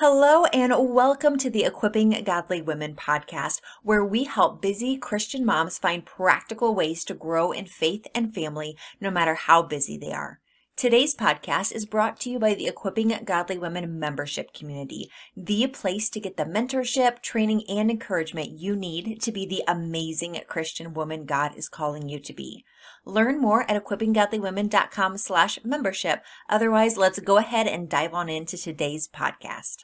Hello, and welcome to the Equipping Godly Women podcast, where we help busy Christian moms find practical ways to grow in faith and family, no matter how busy they are. Today's podcast is brought to you by the Equipping Godly Women membership community, the place to get the mentorship, training, and encouragement you need to be the amazing Christian woman God is calling you to be. Learn more at equippinggodlywomen.com slash membership. Otherwise, let's go ahead and dive on into today's podcast.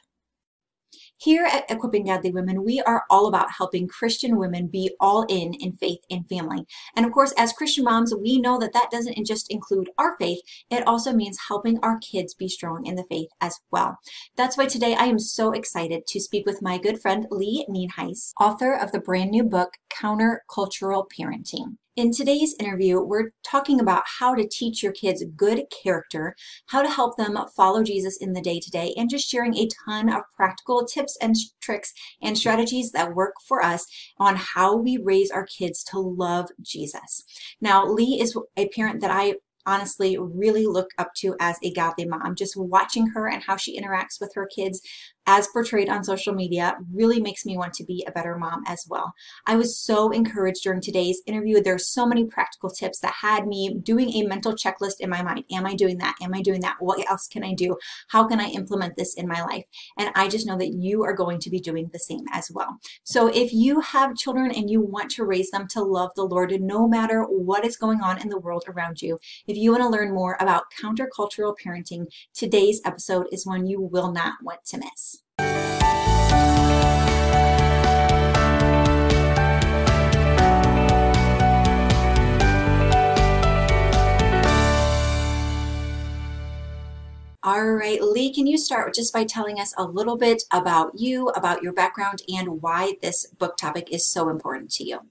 Here at Equipping Godly Women, we are all about helping Christian women be all in in faith and family. And of course, as Christian moms, we know that that doesn't just include our faith, it also means helping our kids be strong in the faith as well. That's why today I am so excited to speak with my good friend Lee Nienhuis, author of the brand new book, Countercultural Parenting. In today's interview, we're talking about how to teach your kids good character, how to help them follow Jesus in the day to day, and just sharing a ton of practical tips and tricks and strategies that work for us on how we raise our kids to love Jesus. Now, Lee is a parent that I honestly really look up to as a godly mom. Just watching her and how she interacts with her kids as portrayed on social media really makes me want to be a better mom as well. I was so encouraged during today's interview. There's so many practical tips that had me doing a mental checklist in my mind. Am I doing that? Am I doing that? What else can I do? How can I implement this in my life? And I just know that you are going to be doing the same as well. So if you have children and you want to raise them to love the Lord, no matter what is going on in the world around you, if you want to learn more about countercultural parenting, today's episode is one you will not want to miss. All right, Lee, can you start just by telling us a little bit about you, about your background, and why this book topic is so important to you?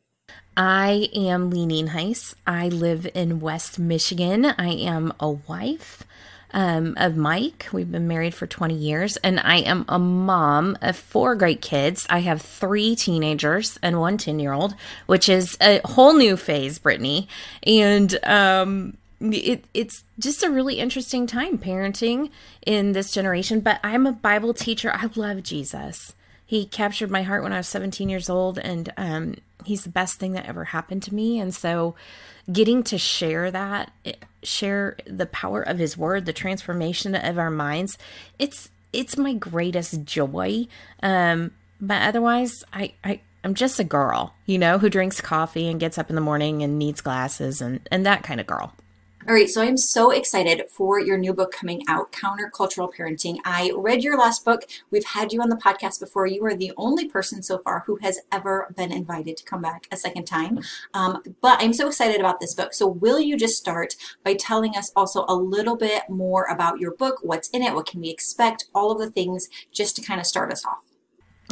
I am Lee Nienhuis. I live in West Michigan. I am a wife um, of Mike. We've been married for 20 years, and I am a mom of four great kids. I have three teenagers and one 10 year old, which is a whole new phase, Brittany. And um, it, it's just a really interesting time parenting in this generation. But I'm a Bible teacher. I love Jesus. He captured my heart when I was 17 years old, and um, he's the best thing that ever happened to me. And so, getting to share that, share the power of his word, the transformation of our minds, it's it's my greatest joy. Um, but otherwise, I, I I'm just a girl, you know, who drinks coffee and gets up in the morning and needs glasses and and that kind of girl. All right, so I'm so excited for your new book coming out, Countercultural Parenting. I read your last book. We've had you on the podcast before. You are the only person so far who has ever been invited to come back a second time. Um, but I'm so excited about this book. So, will you just start by telling us also a little bit more about your book, what's in it, what can we expect, all of the things, just to kind of start us off?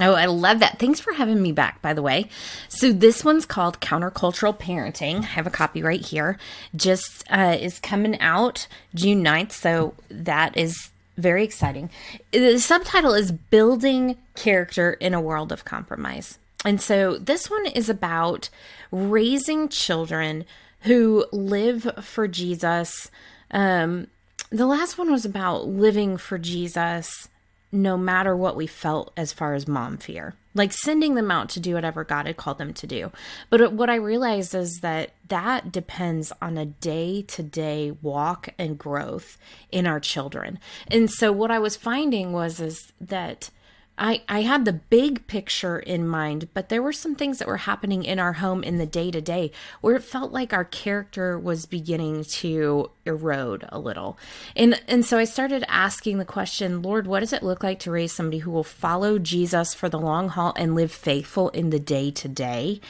Oh, I love that. Thanks for having me back, by the way. So, this one's called Countercultural Parenting. I have a copy right here. Just uh, is coming out June 9th. So, that is very exciting. The subtitle is Building Character in a World of Compromise. And so, this one is about raising children who live for Jesus. Um, the last one was about living for Jesus no matter what we felt as far as mom fear, like sending them out to do whatever God had called them to do. But what I realized is that that depends on a day to day walk and growth in our children. And so what I was finding was is that I, I had the big picture in mind, but there were some things that were happening in our home in the day to day where it felt like our character was beginning to erode a little. And and so I started asking the question, Lord, what does it look like to raise somebody who will follow Jesus for the long haul and live faithful in the day to day?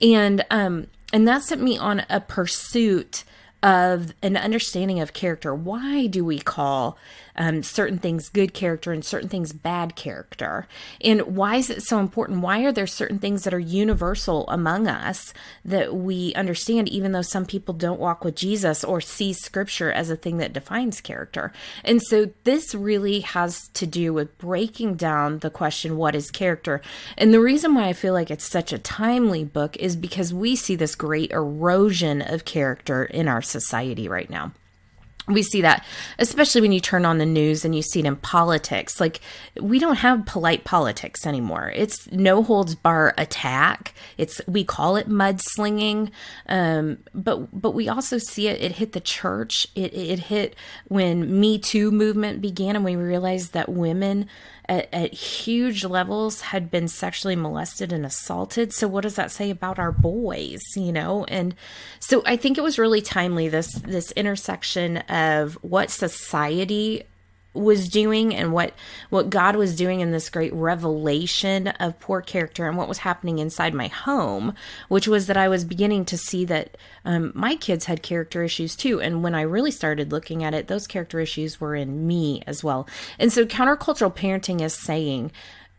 And um and that set me on a pursuit of an understanding of character. Why do we call um, certain things good character and certain things bad character? And why is it so important? Why are there certain things that are universal among us that we understand, even though some people don't walk with Jesus or see scripture as a thing that defines character? And so this really has to do with breaking down the question, what is character? And the reason why I feel like it's such a timely book is because we see this great erosion of character in our society right now. We see that especially when you turn on the news and you see it in politics. Like we don't have polite politics anymore. It's no holds bar attack. It's we call it mudslinging. Um, but but we also see it it hit the church. It it hit when me too movement began and we realized that women at, at huge levels had been sexually molested and assaulted. So what does that say about our boys, you know? And so I think it was really timely this this intersection of what society was doing and what what God was doing in this great revelation of poor character and what was happening inside my home, which was that I was beginning to see that um, my kids had character issues too. And when I really started looking at it, those character issues were in me as well. And so countercultural parenting is saying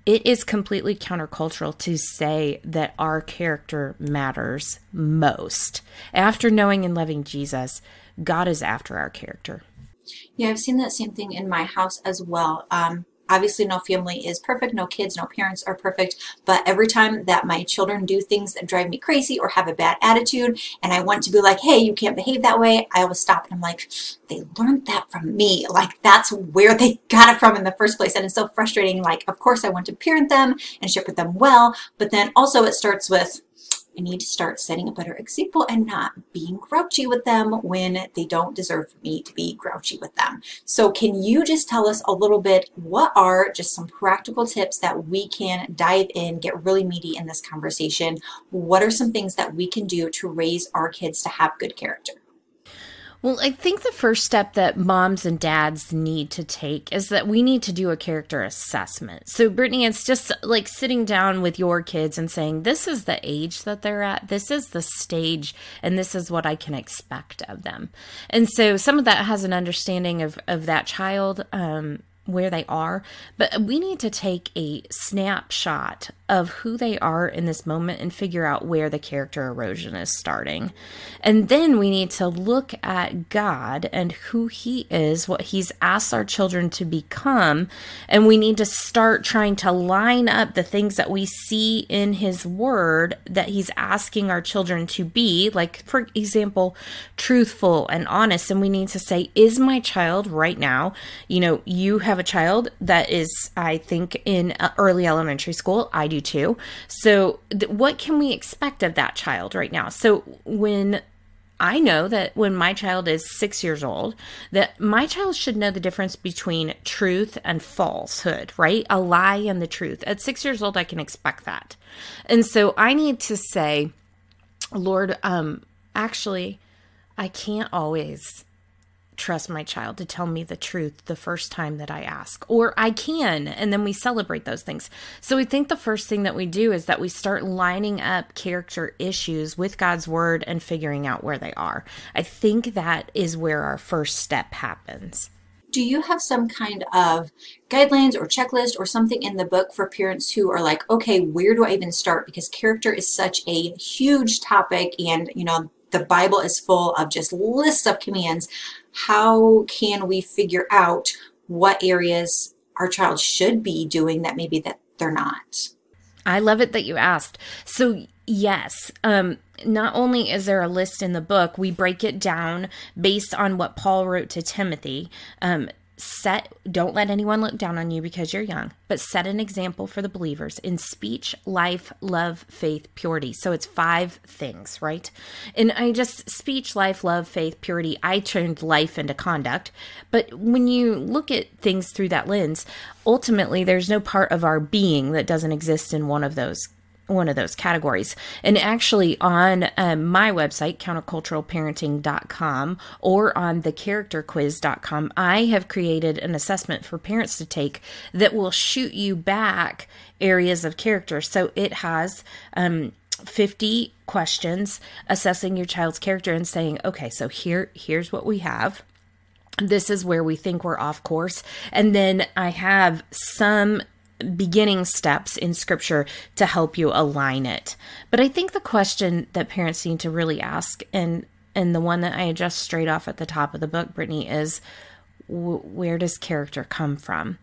it is completely countercultural to say that our character matters most. After knowing and loving Jesus, God is after our character. Yeah, I've seen that same thing in my house as well. Um, obviously, no family is perfect, no kids, no parents are perfect. But every time that my children do things that drive me crazy or have a bad attitude, and I want to be like, hey, you can't behave that way, I always stop and I'm like, they learned that from me. Like, that's where they got it from in the first place. And it's so frustrating. Like, of course, I want to parent them and shepherd them well, but then also it starts with, I need to start setting a better example and not being grouchy with them when they don't deserve me to be grouchy with them. So, can you just tell us a little bit what are just some practical tips that we can dive in, get really meaty in this conversation? What are some things that we can do to raise our kids to have good character? Well, I think the first step that moms and dads need to take is that we need to do a character assessment. So, Brittany, it's just like sitting down with your kids and saying, This is the age that they're at, this is the stage, and this is what I can expect of them. And so, some of that has an understanding of, of that child. Um, where they are, but we need to take a snapshot of who they are in this moment and figure out where the character erosion is starting. And then we need to look at God and who He is, what He's asked our children to become. And we need to start trying to line up the things that we see in His Word that He's asking our children to be, like, for example, truthful and honest. And we need to say, Is my child right now, you know, you have a child that is, I think, in uh, early elementary school. I do too. So, th- what can we expect of that child right now? So, when I know that when my child is six years old, that my child should know the difference between truth and falsehood, right? A lie and the truth. At six years old, I can expect that. And so I need to say, Lord, um, actually, I can't always trust my child to tell me the truth the first time that I ask, or I can, and then we celebrate those things. So we think the first thing that we do is that we start lining up character issues with God's word and figuring out where they are. I think that is where our first step happens. Do you have some kind of guidelines or checklist or something in the book for parents who are like, okay, where do I even start? Because character is such a huge topic, and you know, the Bible is full of just lists of commands how can we figure out what areas our child should be doing that maybe that they're not? I love it that you asked. So, yes, um, not only is there a list in the book, we break it down based on what Paul wrote to Timothy. Um, set don't let anyone look down on you because you're young but set an example for the believers in speech life love faith purity. So it's five things right? And i just speech life love faith purity i turned life into conduct. But when you look at things through that lens ultimately there's no part of our being that doesn't exist in one of those one of those categories. And actually, on um, my website, counterculturalparenting.com, or on thecharacterquiz.com, I have created an assessment for parents to take that will shoot you back areas of character. So it has um, 50 questions assessing your child's character and saying, okay, so here here's what we have this is where we think we're off course. And then I have some beginning steps in scripture to help you align it. But I think the question that parents need to really ask and and the one that I addressed straight off at the top of the book, Brittany, is where does character come from?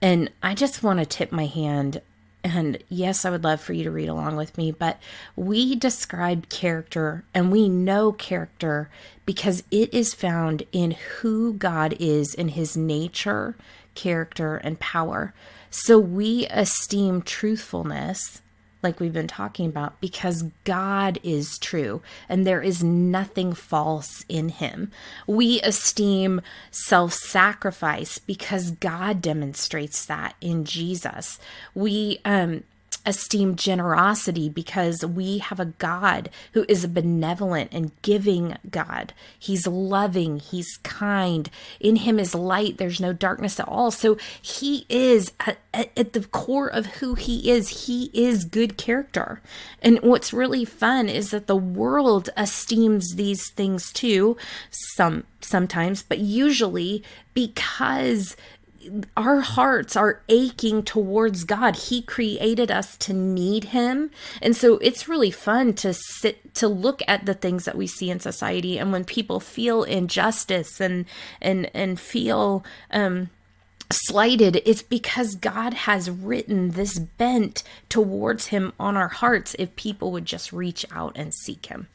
And I just want to tip my hand and yes, I would love for you to read along with me, but we describe character and we know character because it is found in who God is in his nature, character, and power. So we esteem truthfulness like we've been talking about, because God is true and there is nothing false in him. We esteem self sacrifice because God demonstrates that in Jesus. We, um, esteem generosity because we have a God who is a benevolent and giving God. He's loving, He's kind. In Him is light, there's no darkness at all. So He is at, at, the core of who He is, He is good character. And what's really fun is that the world esteems these things too, some sometimes, but usually because our hearts are aching towards God. He created us to need him. And so it's really fun to sit to look at the things that we see in society and when people feel injustice and and and feel um slighted it's because God has written this bent towards him on our hearts if people would just reach out and seek him.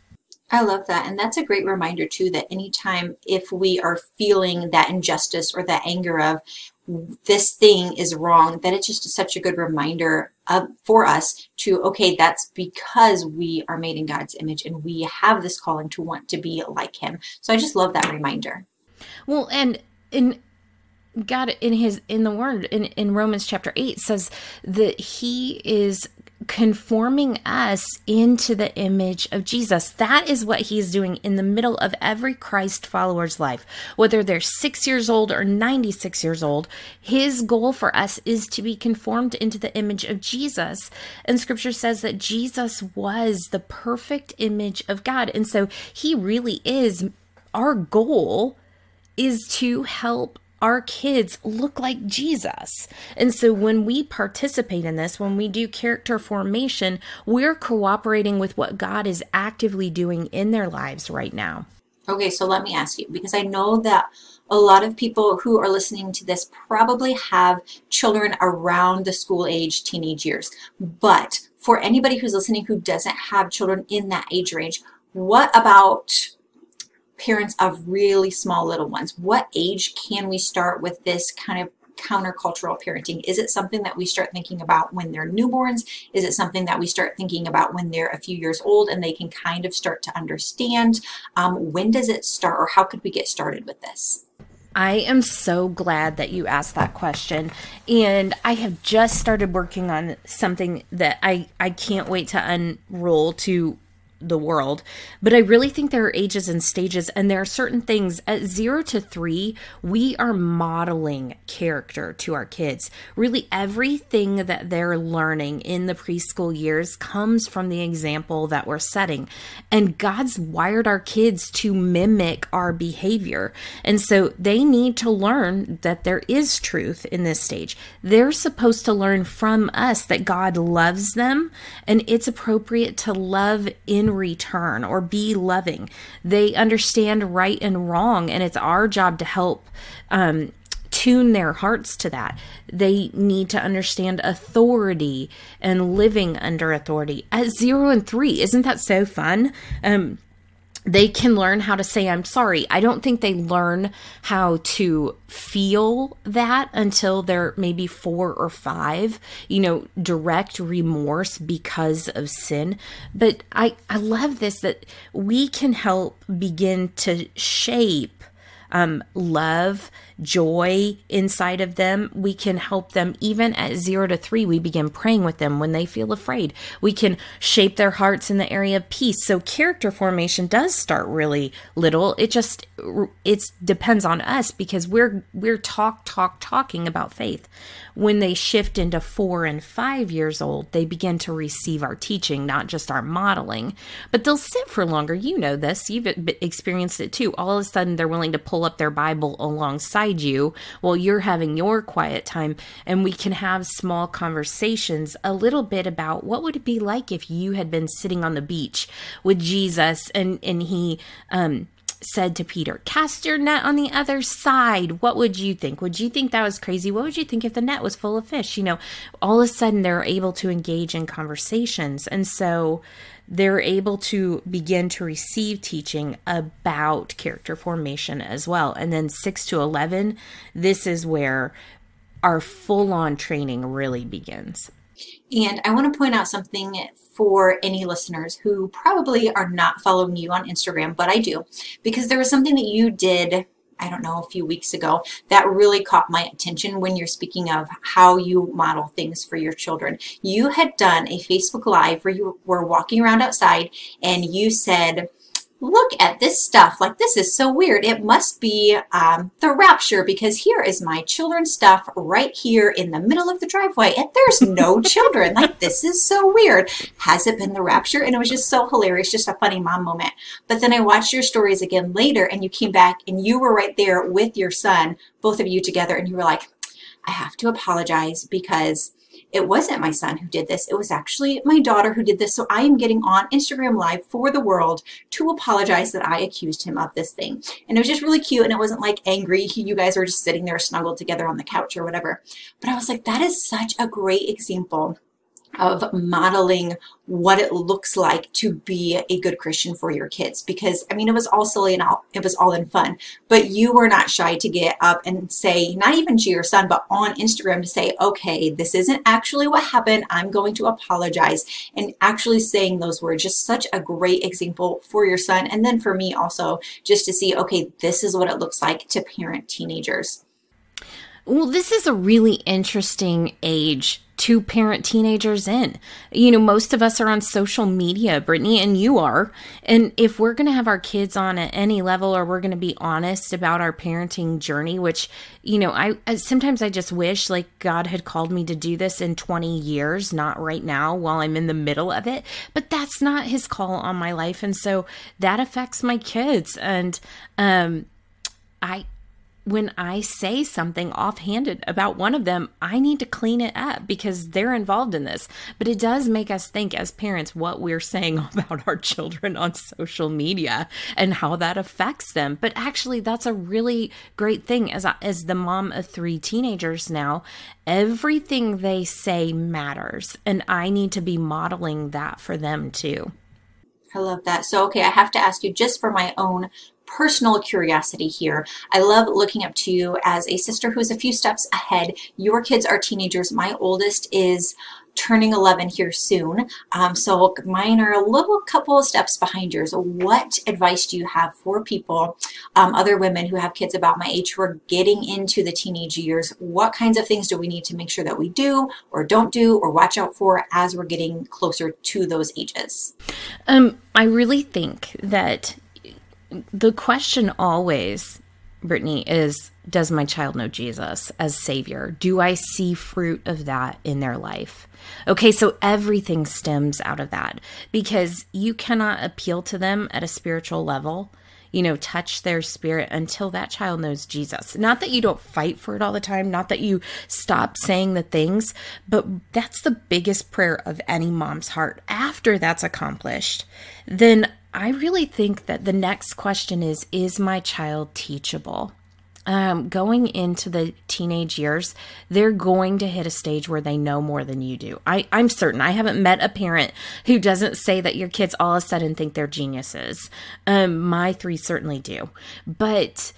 I love that. And that's a great reminder, too, that anytime if we are feeling that injustice or that anger of this thing is wrong, that it's just such a good reminder of, for us to, okay, that's because we are made in God's image and we have this calling to want to be like Him. So I just love that reminder. Well, and in God in his in the word in, in Romans chapter 8 says that he is conforming us into the image of Jesus. That is what he's doing in the middle of every Christ follower's life. Whether they're 6 years old or 96 years old, his goal for us is to be conformed into the image of Jesus. And scripture says that Jesus was the perfect image of God. And so he really is our goal is to help our kids look like Jesus. And so when we participate in this, when we do character formation, we're cooperating with what God is actively doing in their lives right now. Okay, so let me ask you because I know that a lot of people who are listening to this probably have children around the school age, teenage years. But for anybody who's listening who doesn't have children in that age range, what about parents of really small little ones. What age can we start with this kind of countercultural parenting? Is it something that we start thinking about when they're newborns? Is it something that we start thinking about when they're a few years old and they can kind of start to understand? Um, when does it start, or how could we get started with this? I am so glad that you asked that question. And I have just started working on something that I, I can't wait to unroll to the world. But I really think there are ages and stages, and there are certain things at zero to three, we are modeling character to our kids. Really, everything that they're learning in the preschool years comes from the example that we're setting. And God's wired our kids to mimic our behavior. And so they need to learn that there is truth in this stage. They're supposed to learn from us that God loves them, and it's appropriate to love in return or be loving. They understand right and wrong, and it's our job to help. Um, tune their hearts to that. They need to understand authority and living under authority at zero and three. Isn't that so fun? Um, they can learn how to say i'm sorry. I don't think they learn how to feel that until they're maybe four or five you know direct remorse because of sin. But i i love this that we can help begin to shape um, love, joy inside of them. We can help them even at zero to three. We begin praying with them when they feel afraid. We can shape their hearts in the area of peace. So character formation does start really little. It just it depends on us because we're we're talk talk talking about faith. When they shift into four and five years old, they begin to receive our teaching, not just our modeling. But they'll sit for longer. You know this. You've experienced it too. All of a sudden, they're willing to pull up their Bible alongside you while you're having your quiet time, and we can have small conversations a little bit about what would it be like if you had been sitting on the beach with Jesus and and he um said to Peter, Cast your net on the other side. What would you think? Would you think that was crazy? What would you think if the net was full of fish? You know, all of a sudden they're able to engage in conversations. And so they're able to begin to receive teaching about character formation as well. And then 6 to 11, this is where our full on training really begins. And I want to point out something for any listeners who probably are not following you on Instagram, but I do, because there was something that you did I don't know, a few weeks ago, that really caught my attention when you're speaking of how you model things for your children. You had done a Facebook Live where you were walking around outside and you said, look at this stuff. Like, this is so weird. It must be um, the rapture because here is my children's stuff right here in the middle of the driveway, and there's no children. Like, this is so weird. Has it been the rapture? And it was just so hilarious, just a funny mom moment. But then I watched your stories again later, and you came back and you were right there with your son, both of you together, and you were like, I have to apologize because it wasn't my son who did this. It was actually my daughter who did this. So I am getting on Instagram Live for the world to apologize that I accused him of this thing. And it was just really cute. And it wasn't like angry. You guys were just sitting there snuggled together on the couch or whatever. But I was like, that is such a great example of modeling what it looks like to be a good Christian for your kids. Because I mean, it was all silly and all, it was all in fun, but you were not shy to get up and say, not even to your son, but on Instagram to say, okay, this isn't actually what happened. I'm going to apologize and actually saying those words, just such a great example for your son. And then for me also, just to see, okay, this is what it looks like to parent teenagers. Well, this is a really interesting age to parent teenagers in. You know, most of us are on social media, Brittany, and you are. And if we're going to have our kids on at any level or we're going to be honest about our parenting journey, which, you know, I, I sometimes I just wish like God had called me to do this in 20 years, not right now while I'm in the middle of it. But that's not his call on my life. And so that affects my kids. And, um, I, when I say something offhanded about one of them, I need to clean it up because they're involved in this. But it does make us think as parents what we're saying about our children on social media and how that affects them. But actually, that's a really great thing as as the mom of three teenagers now. Everything they say matters, and I need to be modeling that for them too. I love that. So, okay, I have to ask you just for my own personal curiosity here. I love looking up to you as a sister who is a few steps ahead. Your kids are teenagers. My oldest is turning 11 here soon. Um, so mine are a little couple of steps behind yours. What advice do you have for people, um, other women who have kids about my age who are getting into the teenage years? What kinds of things do we need to make sure that we do or don't do or watch out for as we're getting closer to those ages? Um, I really think that the question always, Brittany, is Does my child know Jesus as Savior? Do I see fruit of that in their life? Okay, so everything stems out of that because you cannot appeal to them at a spiritual level, you know, touch their spirit until that child knows Jesus. Not that you don't fight for it all the time, not that you stop saying the things, but that's the biggest prayer of any mom's heart. After that's accomplished, then I really think that the next question is Is my child teachable? Um, going into the teenage years, they're going to hit a stage where they know more than you do. I, I'm certain. I haven't met a parent who doesn't say that your kids all of a sudden think they're geniuses. Um, my three certainly do. But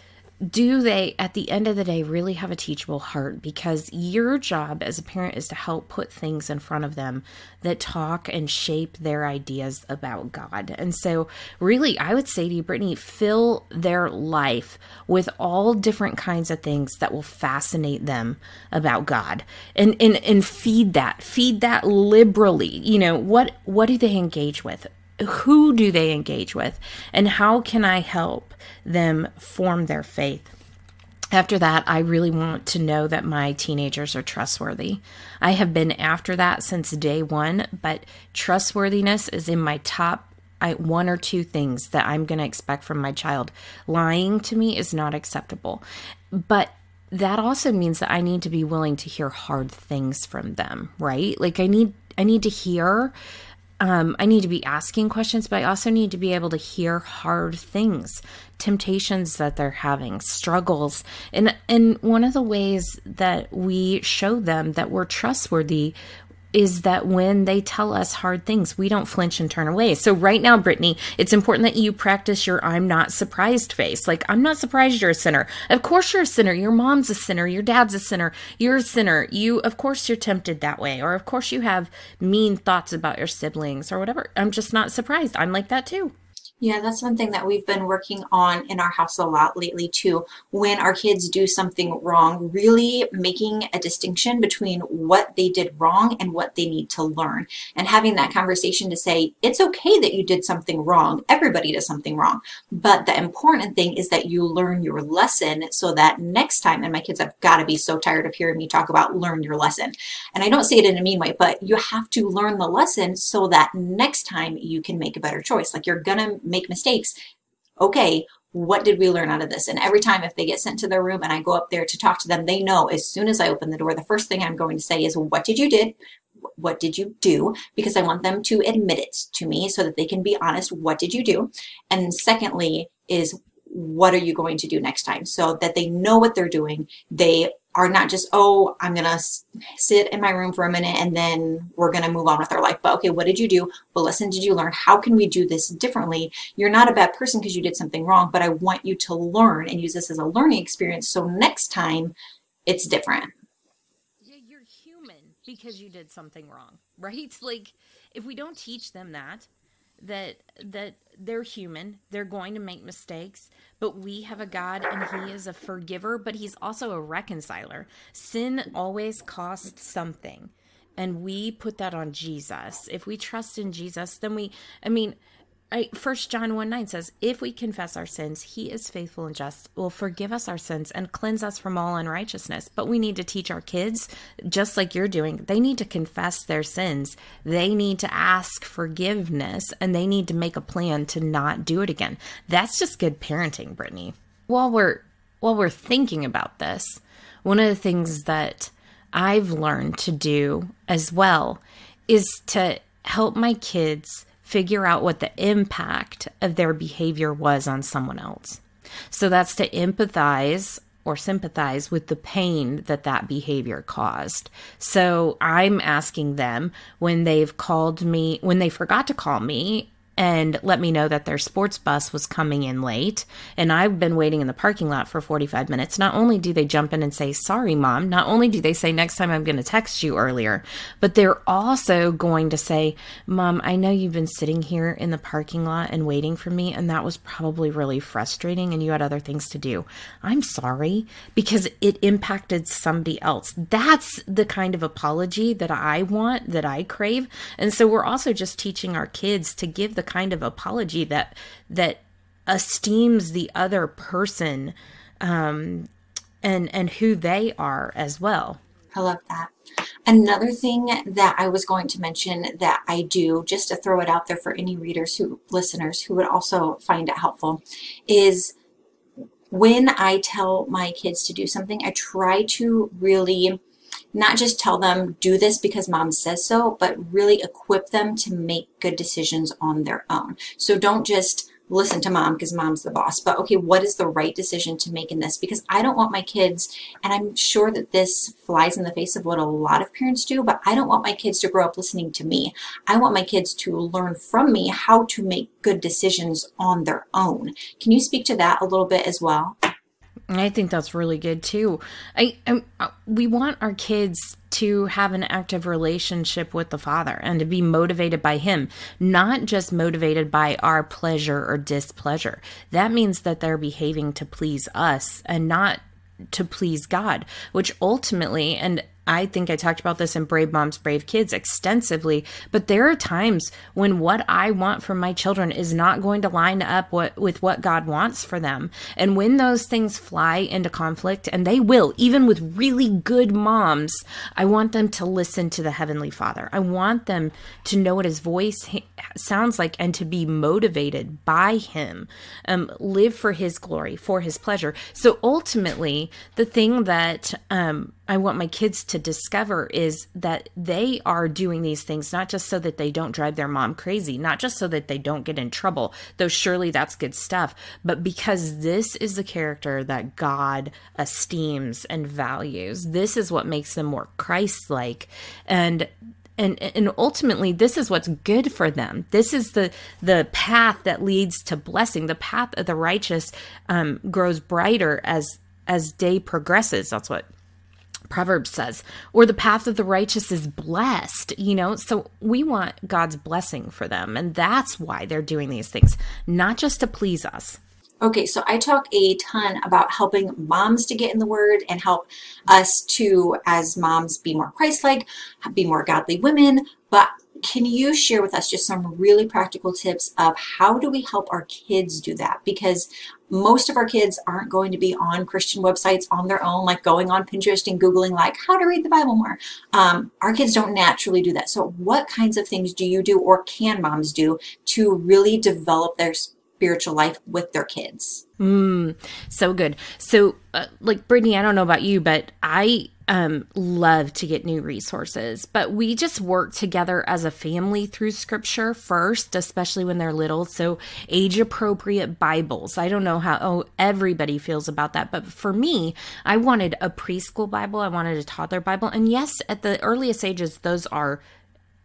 do they at the end of the day really have a teachable heart? Because your job as a parent is to help put things in front of them that talk and shape their ideas about god. And so really i would say to you brittany fill their life with all different kinds of things that will fascinate them about god. And and, and feed that. Feed that liberally. You know what what do they engage with who do they engage with and how can i help them form their faith after that, I really want to know that my teenagers are trustworthy. I have been after that since day one, but trustworthiness is in my top I, one or two things that I'm going to expect from my child. Lying to me is not acceptable. But that also means that I need to be willing to hear hard things from them, right? Like I need I need to hear um, I need to be asking questions, but I also need to be able to hear hard things, temptations that they're having, struggles. And and one of the ways that we show them that we're trustworthy is that when they tell us hard things, we don't flinch and turn away. So, right now, Brittany, it's important that you practice your I'm not surprised face. Like, I'm not surprised you're a sinner. Of course, you're a sinner. Your mom's a sinner. Your dad's a sinner. You're a sinner. You, of course, you're tempted that way. Or, of course, you have mean thoughts about your siblings or whatever. I'm just not surprised. I'm like that too. Yeah, that's one thing that we've been working on in our house a lot lately too. When our kids do something wrong, really making a distinction between what they did wrong and what they need to learn. And having that conversation to say, it's okay that you did something wrong. Everybody does something wrong. But the important thing is that you learn your lesson so that next time, and my kids have got to be so tired of hearing me talk about learn your lesson. And I don't say it in a mean way, but you have to learn the lesson so that next time you can make a better choice. Like you're going to make mistakes. Okay, what did we learn out of this? And every time if they get sent to their room and I go up there to talk to them, they know as soon as I open the door, the first thing I'm going to say is, What did you did? What did you do? Because I want them to admit it to me so that they can be honest. What did you do? And secondly, is what are you going to do next time so that they know what they're doing they are not just oh i'm gonna sit in my room for a minute and then we're gonna move on with our life. But okay what did you do? Well listen did you learn? How can we do this differently? You're not a bad person because you did something wrong but i want you to learn and use this as a learning experience so next time it's different. Yeah you're human because you did something wrong right? Like if we don't teach them that that that they're human. They're going to make mistakes but we have a god and he is a forgiver but he's also a reconciler. Sin always costs something and we put that on jesus. If we trust in jesus then we i mean First John 1 9 says, If we confess our sins, he is faithful and just, will forgive us our sins and cleanse us from all unrighteousness. But we need to teach our kids, just like you're doing, they need to confess their sins. They need to ask forgiveness and they need to make a plan to not do it again. That's just good parenting, Brittany. While we're while we're thinking about this, one of the things that I've learned to do as well is to help my kids figure out what the impact of their behavior was on someone else. So that's to empathize or sympathize with the pain that that behavior caused. So I'm asking them when they've called me, when they forgot to call me and let me know that their sports bus was coming in late. And I've been waiting in the parking lot for 45 minutes. Not only do they jump in and say, Sorry, mom, not only do they say, Next time I'm going to text you earlier, but they're also going to say, Mom, I know you've been sitting here in the parking lot and waiting for me, and that was probably really frustrating, and you had other things to do. I'm sorry because it impacted somebody else. That's the kind of apology that I want, that I crave. And so we're also just teaching our kids to give the kind of apology that that esteems the other person um, and and who they are as well. I love that. Another thing that I was going to mention that I do, just to throw it out there for any readers who listeners who would also find it helpful, is when I tell my kids to do something, I try to really not just tell them do this because mom says so, but really equip them to make good decisions on their own. So don't just listen to mom because mom's the boss, but okay, what is the right decision to make in this? Because I don't want my kids, and I'm sure that this flies in the face of what a lot of parents do, but I don't want my kids to grow up listening to me. I want my kids to learn from me how to make good decisions on their own. Can you speak to that a little bit as well? I think that's really good too. I, I, uh, we want our kids to have an active relationship with the Father and to be motivated by Him, not just motivated by our pleasure or displeasure. That means that they're behaving to please us and not to please God, which ultimately, and I think I talked about this in Brave Moms, Brave Kids extensively, but there are times when what I want from my children is not going to line up what, with what God wants for them. And when those things fly into conflict, and they will, even with really good moms, I want them to listen to the Heavenly Father. I want them to know what His voice sounds like and to be motivated by Him, um, live for His glory, for His pleasure. So ultimately, the thing that, um, I want my kids to discover is that they are doing these things not just so that they don't drive their mom crazy, not just so that they don't get in trouble, though surely that's good stuff, but because this is the character that God esteems and values. This is what makes them more Christ-like. And and and ultimately this is what's good for them this is the the path that leads to blessing the path of the righteous um, grows brighter as as day progresses that's what Proverbs says, or the path of the righteous is blessed, you know? So we want God's blessing for them. And that's why they're doing these things, not just to please us. Okay, so I talk a ton about helping moms to get in the Word and help us to, as moms, be more Christ like, be more godly women. But can you share with us just some really practical tips of how do we help our kids do that? Because most of our kids aren't going to be on Christian websites on their own, like going on Pinterest and Googling, like how to read the Bible more. Um, our kids don't naturally do that. So, what kinds of things do you do or can moms do to really develop their spiritual life with their kids. Mm, so good. So, uh, like Brittany, I don't know about you, but I um, love to get new resources. But we just work together as a family through scripture first, especially when they're little. So, age appropriate Bibles. I don't know how oh, everybody feels about that, but for me, I wanted a preschool Bible, I wanted a toddler Bible. And yes, at the earliest ages, those are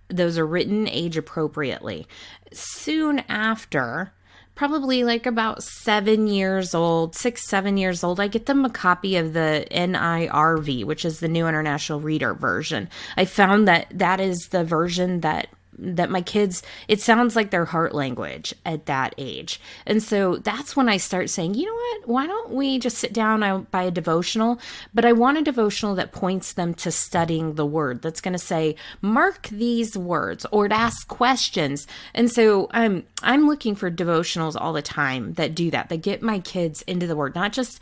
those are written age appropriately. Soon after, probably like about seven years old, six, seven years old, I get them a copy of the NIRV, which is the New International Reader version. I found that that is the version that that my kids it sounds like their heart language at that age. And so that's when i start saying you know what? Why don't we just sit down buy a devotional? But i want a devotional that points them to studying the word that's going to say mark these words or to ask questions. And so i'm i'm looking for devotionals all the time that do that that get my kids into the word not just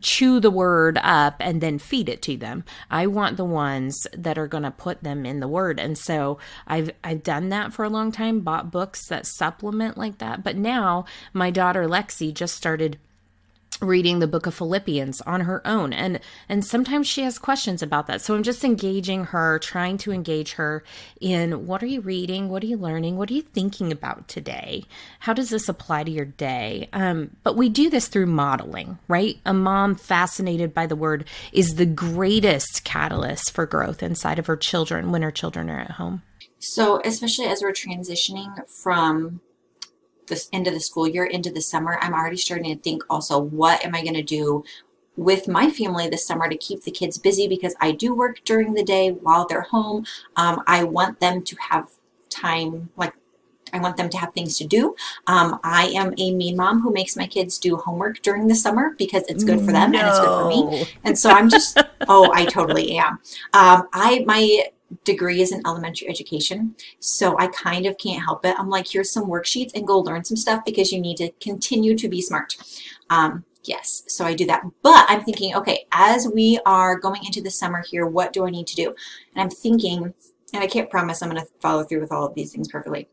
chew the word up and then feed it to them. I want the ones that are going to put them in the word. And so I've I've done that for a long time, bought books that supplement like that. But now my daughter Lexi just started reading the book of Philippians on her own and and sometimes she has questions about that. So I'm just engaging her, trying to engage her in what are you reading? What are you learning? What are you thinking about today? How does this apply to your day? Um, but we do this through modeling, right? A mom fascinated by the word is the greatest catalyst for growth inside of her children when her children are at home. So, especially as we're transitioning from this end of the school year into the summer, I'm already starting to think also, what am I going to do with my family this summer to keep the kids busy because I do work during the day while they're home. Um, I want them to have time, like I want them to have things to do. Um, I am a mean mom who makes my kids do homework during the summer because it's good for them no. and it's good for me. And so I'm just, oh, I totally am. Um, I my degree is in elementary education. So I kind of can't help it. I'm like, here's some worksheets and go learn some stuff because you need to continue to be smart. Um, yes, so I do that. But I'm thinking, okay, as we are going into the summer here, what do I need to do? And I'm thinking, and I can't promise I'm going to follow through with all of these things perfectly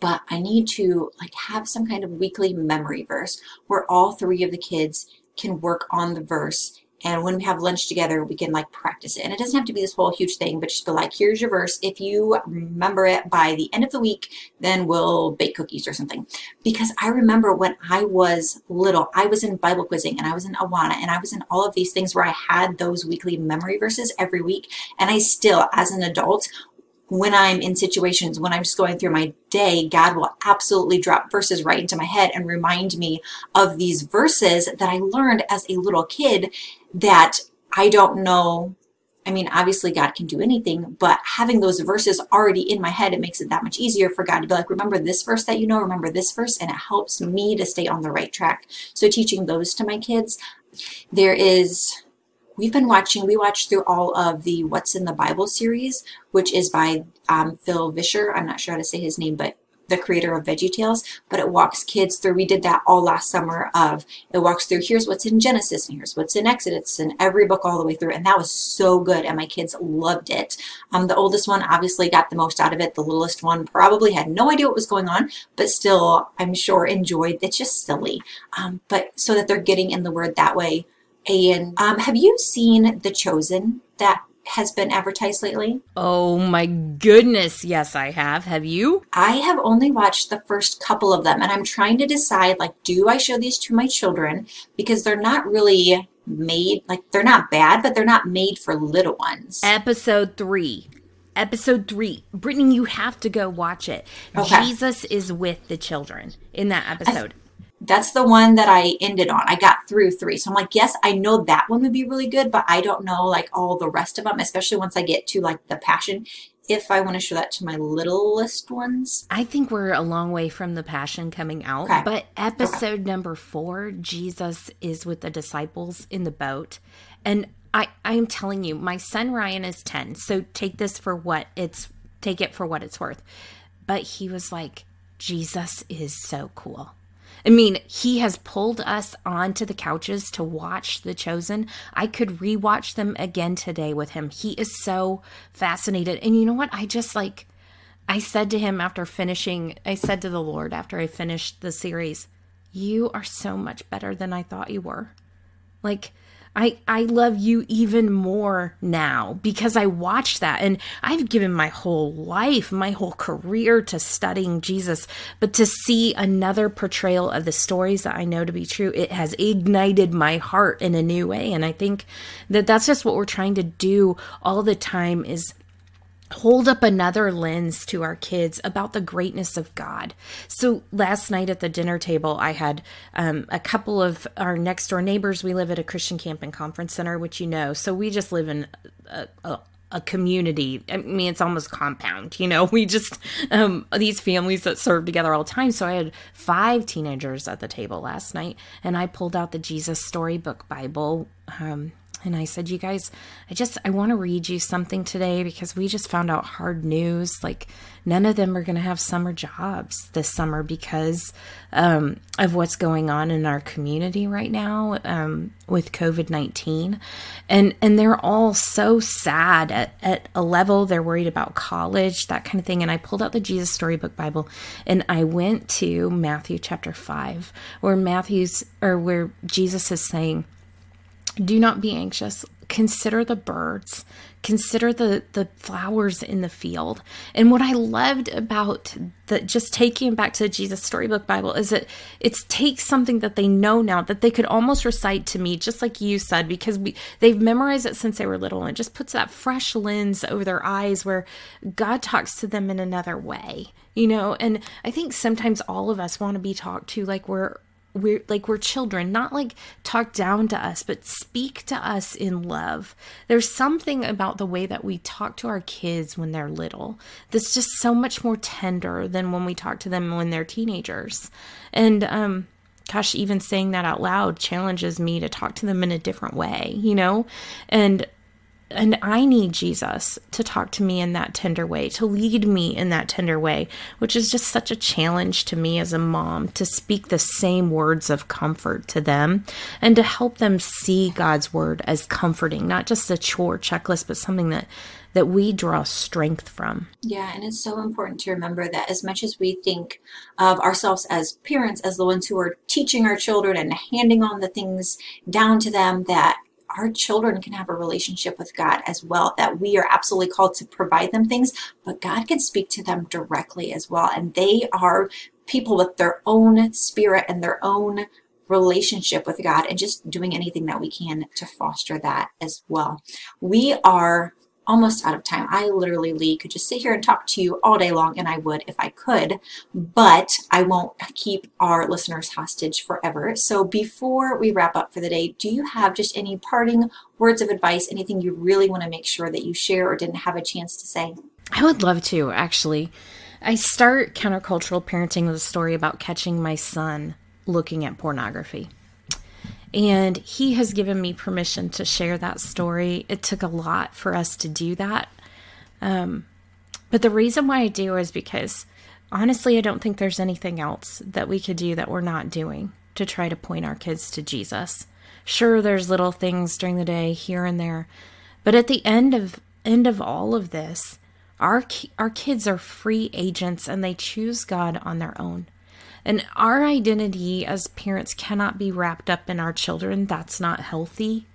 but I need to like have some kind of weekly memory verse where all three of the kids can work on the verse and when we have lunch together, we can like practice it. And it doesn't have to be this whole huge thing, but just be like, here's your verse. If you remember it by the end of the week, then we'll bake cookies or something. Because I remember when I was little, I was in Bible quizzing and I was in Awana and I was in all of these things where I had those weekly memory verses every week. And I still, as an adult, when I'm in situations, when I'm just going through my day, God will absolutely drop verses right into my head and remind me of these verses that I learned as a little kid that I don't know. I mean, obviously, God can do anything, but having those verses already in my head, it makes it that much easier for God to be like, remember this verse that you know, remember this verse, and it helps me to stay on the right track. So, teaching those to my kids, there is we've been watching, we watched through all of the What's in the Bible series, which is by um, Phil Vischer. I'm not sure how to say his name, but the creator of Veggie Tales, but it walks kids through. We did that all last summer of it walks through here's what's in Genesis and here's what's in Exodus and every book all the way through. And that was so good. And my kids loved it. Um, the oldest one obviously got the most out of it. The littlest one probably had no idea what was going on, but still, I'm sure enjoyed. It's just silly. Um, but so that they're getting in the word that way and um, have you seen The Chosen? that has been advertised lately? Oh my goodness, yes, I have. Have you? I have only watched the first couple of them and I'm trying to decide like do I show these to my children because they're not really made like they're not bad but they're not made for little ones. Episode 3. Episode 3. Brittany, you have to go watch it. Okay. Jesus is with the children in that episode. That's the one that I ended on. I got through 3. So I'm like, yes, I know that one would be really good, but I don't know like all the rest of them, especially once I get to like the passion if I want to show that to my littlest ones. I think we're a long way from the passion coming out, Okay. but episode number four, Jesus is with the disciples in the boat. And I, I'm telling you, my son Ryan is 10, so take this for what it's take it for what it's worth. But he was like, Jesus is so cool. I mean, he has pulled us onto the couches to watch The Chosen. I could rewatch them again today with him. He is so fascinated. And you know what? I just like I said to him after finishing, I said to the Lord after I finished the series, You are so much better than I thought you were. Like, I, I love you even more now because I watched that and I've given my whole life, my whole career to studying Jesus. But to see another portrayal of the stories that I know to be true, it has ignited my heart in a new way. And I think that that's just what we're trying to do all the time is hold up another lens to our kids about the greatness of God. So last night at the dinner table, I had um, a couple of our next door neighbors. We live at a Christian camp and conference center, which you know. So we just live in a, a, a community. I mean, it's almost compound. You know, we just um, these families that serve together all the time. So I had five teenagers at the table last night, and I pulled out the Jesus Storybook Bible. Um, and I said, "You guys, I just I want to read you something today because we just found out hard news. Like none of them are going to have summer jobs this summer because um, of what's going on in our community right now um, with COVID nineteen, and and they're all so sad at at a level. They're worried about college, that kind of thing. And I pulled out the Jesus Storybook Bible and I went to Matthew chapter five, where Matthew's or where Jesus is saying." Do not be anxious. Consider the birds. Consider the the flowers in the field. And what i loved about the just taking back to the jesus storybook bible is that it takes something that they know now that they could almost recite to me just like you said because we they've memorized it since they were little. And it just puts that fresh lens over their eyes where god talks to them in another way you know? And i think sometimes all of us want to be talked to like we're we're like we're children not like talk down to us but speak to us in love. There's something about the way that we talk to our kids when they're little that's just so much more tender than when we talk to them when they're teenagers. And um gosh even saying that out loud challenges me to talk to them in a different way you know? And and I need Jesus to talk to me in that tender way, to lead me in that tender way, which is just such a challenge to me as a mom to speak the same words of comfort to them and to help them see God's word as comforting, not just a chore checklist, but something that that we draw strength from. Yeah, and it's so important to remember that as much as we think of ourselves as parents, as the ones who are teaching our children and handing on the things down to them, that our children can have a relationship with God as well, that we are absolutely called to provide them things, but God can speak to them directly as well. And they are people with their own spirit and their own relationship with God and just doing anything that we can to foster that as well. We are almost out of time. I literally, Lee, could just sit here and talk to you all day long, and I would if I could, but I won't keep our listeners hostage forever. So before we wrap up for the day, do you have just any parting words of advice, anything you really want to make sure that you share or didn't have a chance to say? I would love to, actually. I start countercultural parenting with a story about catching my son looking at pornography. And he has given me permission to share that story. It took a lot for us to do that. Um, but the reason why I do is because honestly, I don't think there's anything else that we could do that we're not doing to try to point our kids to Jesus. Sure, there's little things during the day here and there, but at the end of end of all of this, our our kids are free agents and they choose God on their own. And our identity as parents cannot be wrapped up in our children. That's not healthy.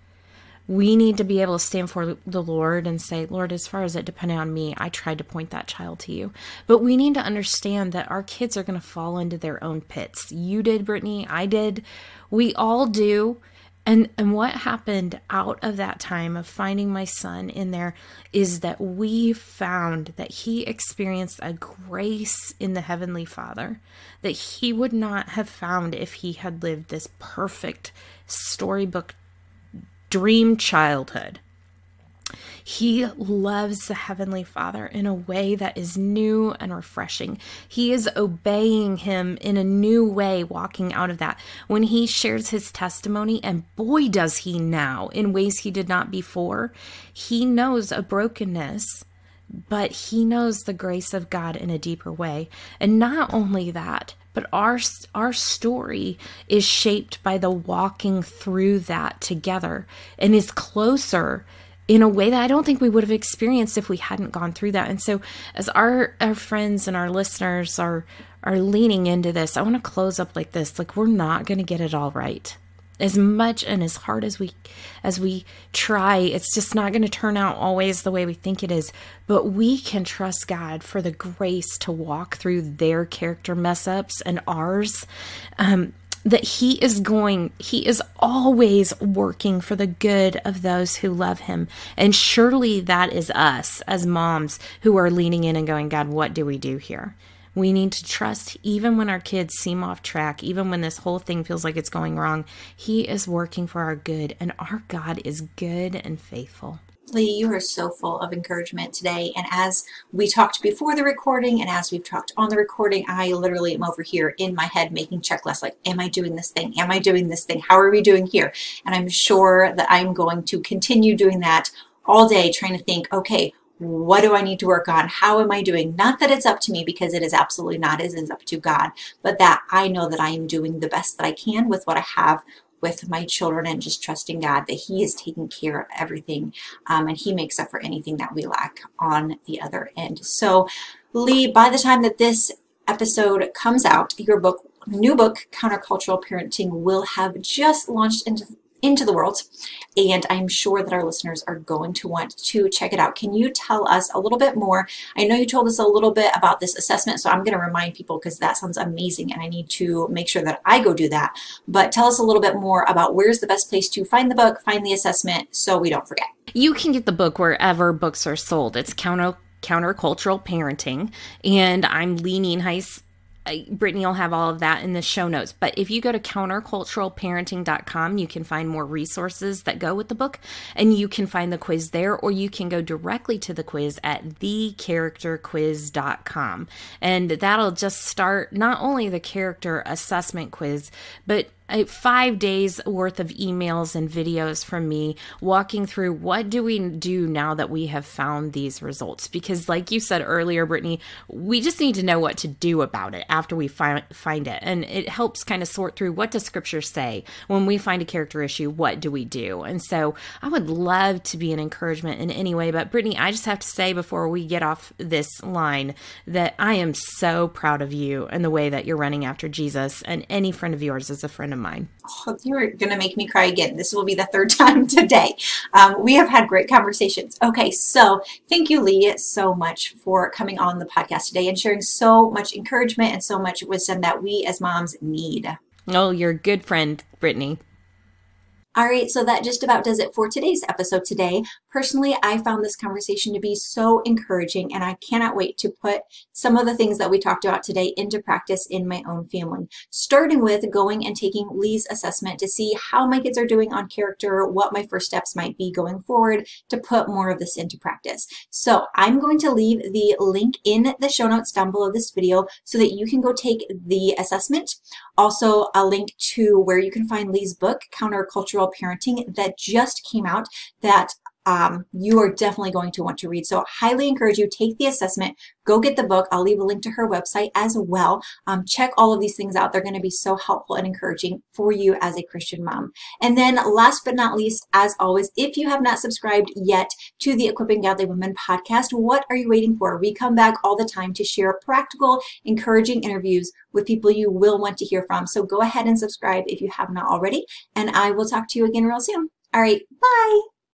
we need to be able to stand for the Lord and say, Lord, as far as it depended on me, I tried to point that child to you. But we need to understand that our kids are going to fall into their own pits. You did, Brittany. I did. We all do. And and what happened out of that time of finding my son in there is that we found that he experienced a grace in the heavenly Father that he would not have found if he had lived this perfect storybook dream childhood. He loves the Heavenly Father in a way that is new and refreshing. He is obeying Him in a new way, walking out of that. When he shares his testimony, and boy, does he now in ways he did not before, he knows a brokenness but he knows the grace of God in a deeper way. And not only that, but our our story is shaped by the walking through that together and is closer in a way that I don't think we would have experienced if we hadn't gone through that. And so as our our friends and our listeners are are leaning into this, I want to close up like this. Like we're not going to get it all right as much and as hard as we as we try it's just not going to turn out always the way we think it is but we can trust god for the grace to walk through their character mess ups and ours um, that he is going he is always working for the good of those who love him and surely that is us as moms who are leaning in and going god what do we do here we need to trust, even when our kids seem off track, even when this whole thing feels like it's going wrong, He is working for our good, and our God is good and faithful. Lee, you are so full of encouragement today. And as we talked before the recording and as we've talked on the recording, I literally am over here in my head making checklists like, am I doing this thing? Am I doing this thing? How are we doing here? And I'm sure that I'm going to continue doing that all day, trying to think, okay, what do I need to work on? How am I doing? Not that it's up to me because it is absolutely not. It is up to God, but that I know that I am doing the best that I can with what I have with my children and just trusting God that He is taking care of everything um, and He makes up for anything that we lack on the other end. So, Lee, by the time that this episode comes out, your book, new book, Countercultural Parenting, will have just launched into into the world. And I'm sure that our listeners are going to want to check it out. Can you tell us a little bit more? I know you told us a little bit about this assessment, so I'm going to remind people because that sounds amazing and I need to make sure that I go do that. But tell us a little bit more about where's the best place to find the book, find the assessment so we don't forget. You can get the book wherever books are sold. It's counter countercultural parenting and i'm Lee Nienhuis Brittany will have all of that in the show notes. But if you go to counterculturalparenting.com, you can find more resources that go with the book and you can find the quiz there, or you can go directly to the quiz at thecharacterquiz.com. And that'll just start not only the character assessment quiz, but Uh, five days worth of emails and videos from me walking through what do we do now that we have found these results? Because like you said earlier brittany we just need to know what to do about it after we find find it. And it helps kind of sort through what does scripture say? When we find a character issue what do we do? And so i would love to be an encouragement in any way but brittany i just have to say before we get off this line that i am so proud of you and the way that you're running after jesus. And any friend of yours is a friend of mine. Oh, you're going to make me cry again. This will be the third time today. Um, we have had great conversations. Okay, so thank you, Lee, so much for coming on the podcast today and sharing so much encouragement and so much wisdom that we as moms need. Oh, you're a good friend, Brittany. All right, so that just about does it for today's episode today. Personally, I found this conversation to be so encouraging, and I cannot wait to put some of the things that we talked about today into practice in my own family. Starting with going and taking Lee's assessment to see how my kids are doing on character, what my first steps might be going forward to put more of this into practice. So I'm going to leave the link in the show notes down below this video so that you can go take the assessment. Also, a link to where you can find Lee's book, Countercultural Parenting, that just came out that um, you are definitely going to want to read. So I highly encourage you, take the assessment, go get the book. I'll leave a link to her website as well. Um, check all of these things out. They're going to be so helpful and encouraging for you as a Christian mom. And then last but not least, as always, if you have not subscribed yet to the Equipping Godly Women podcast, what are you waiting for? We come back all the time to share practical, encouraging interviews with people you will want to hear from. So go ahead and subscribe if you have not already. And I will talk to you again real soon. All right. Bye.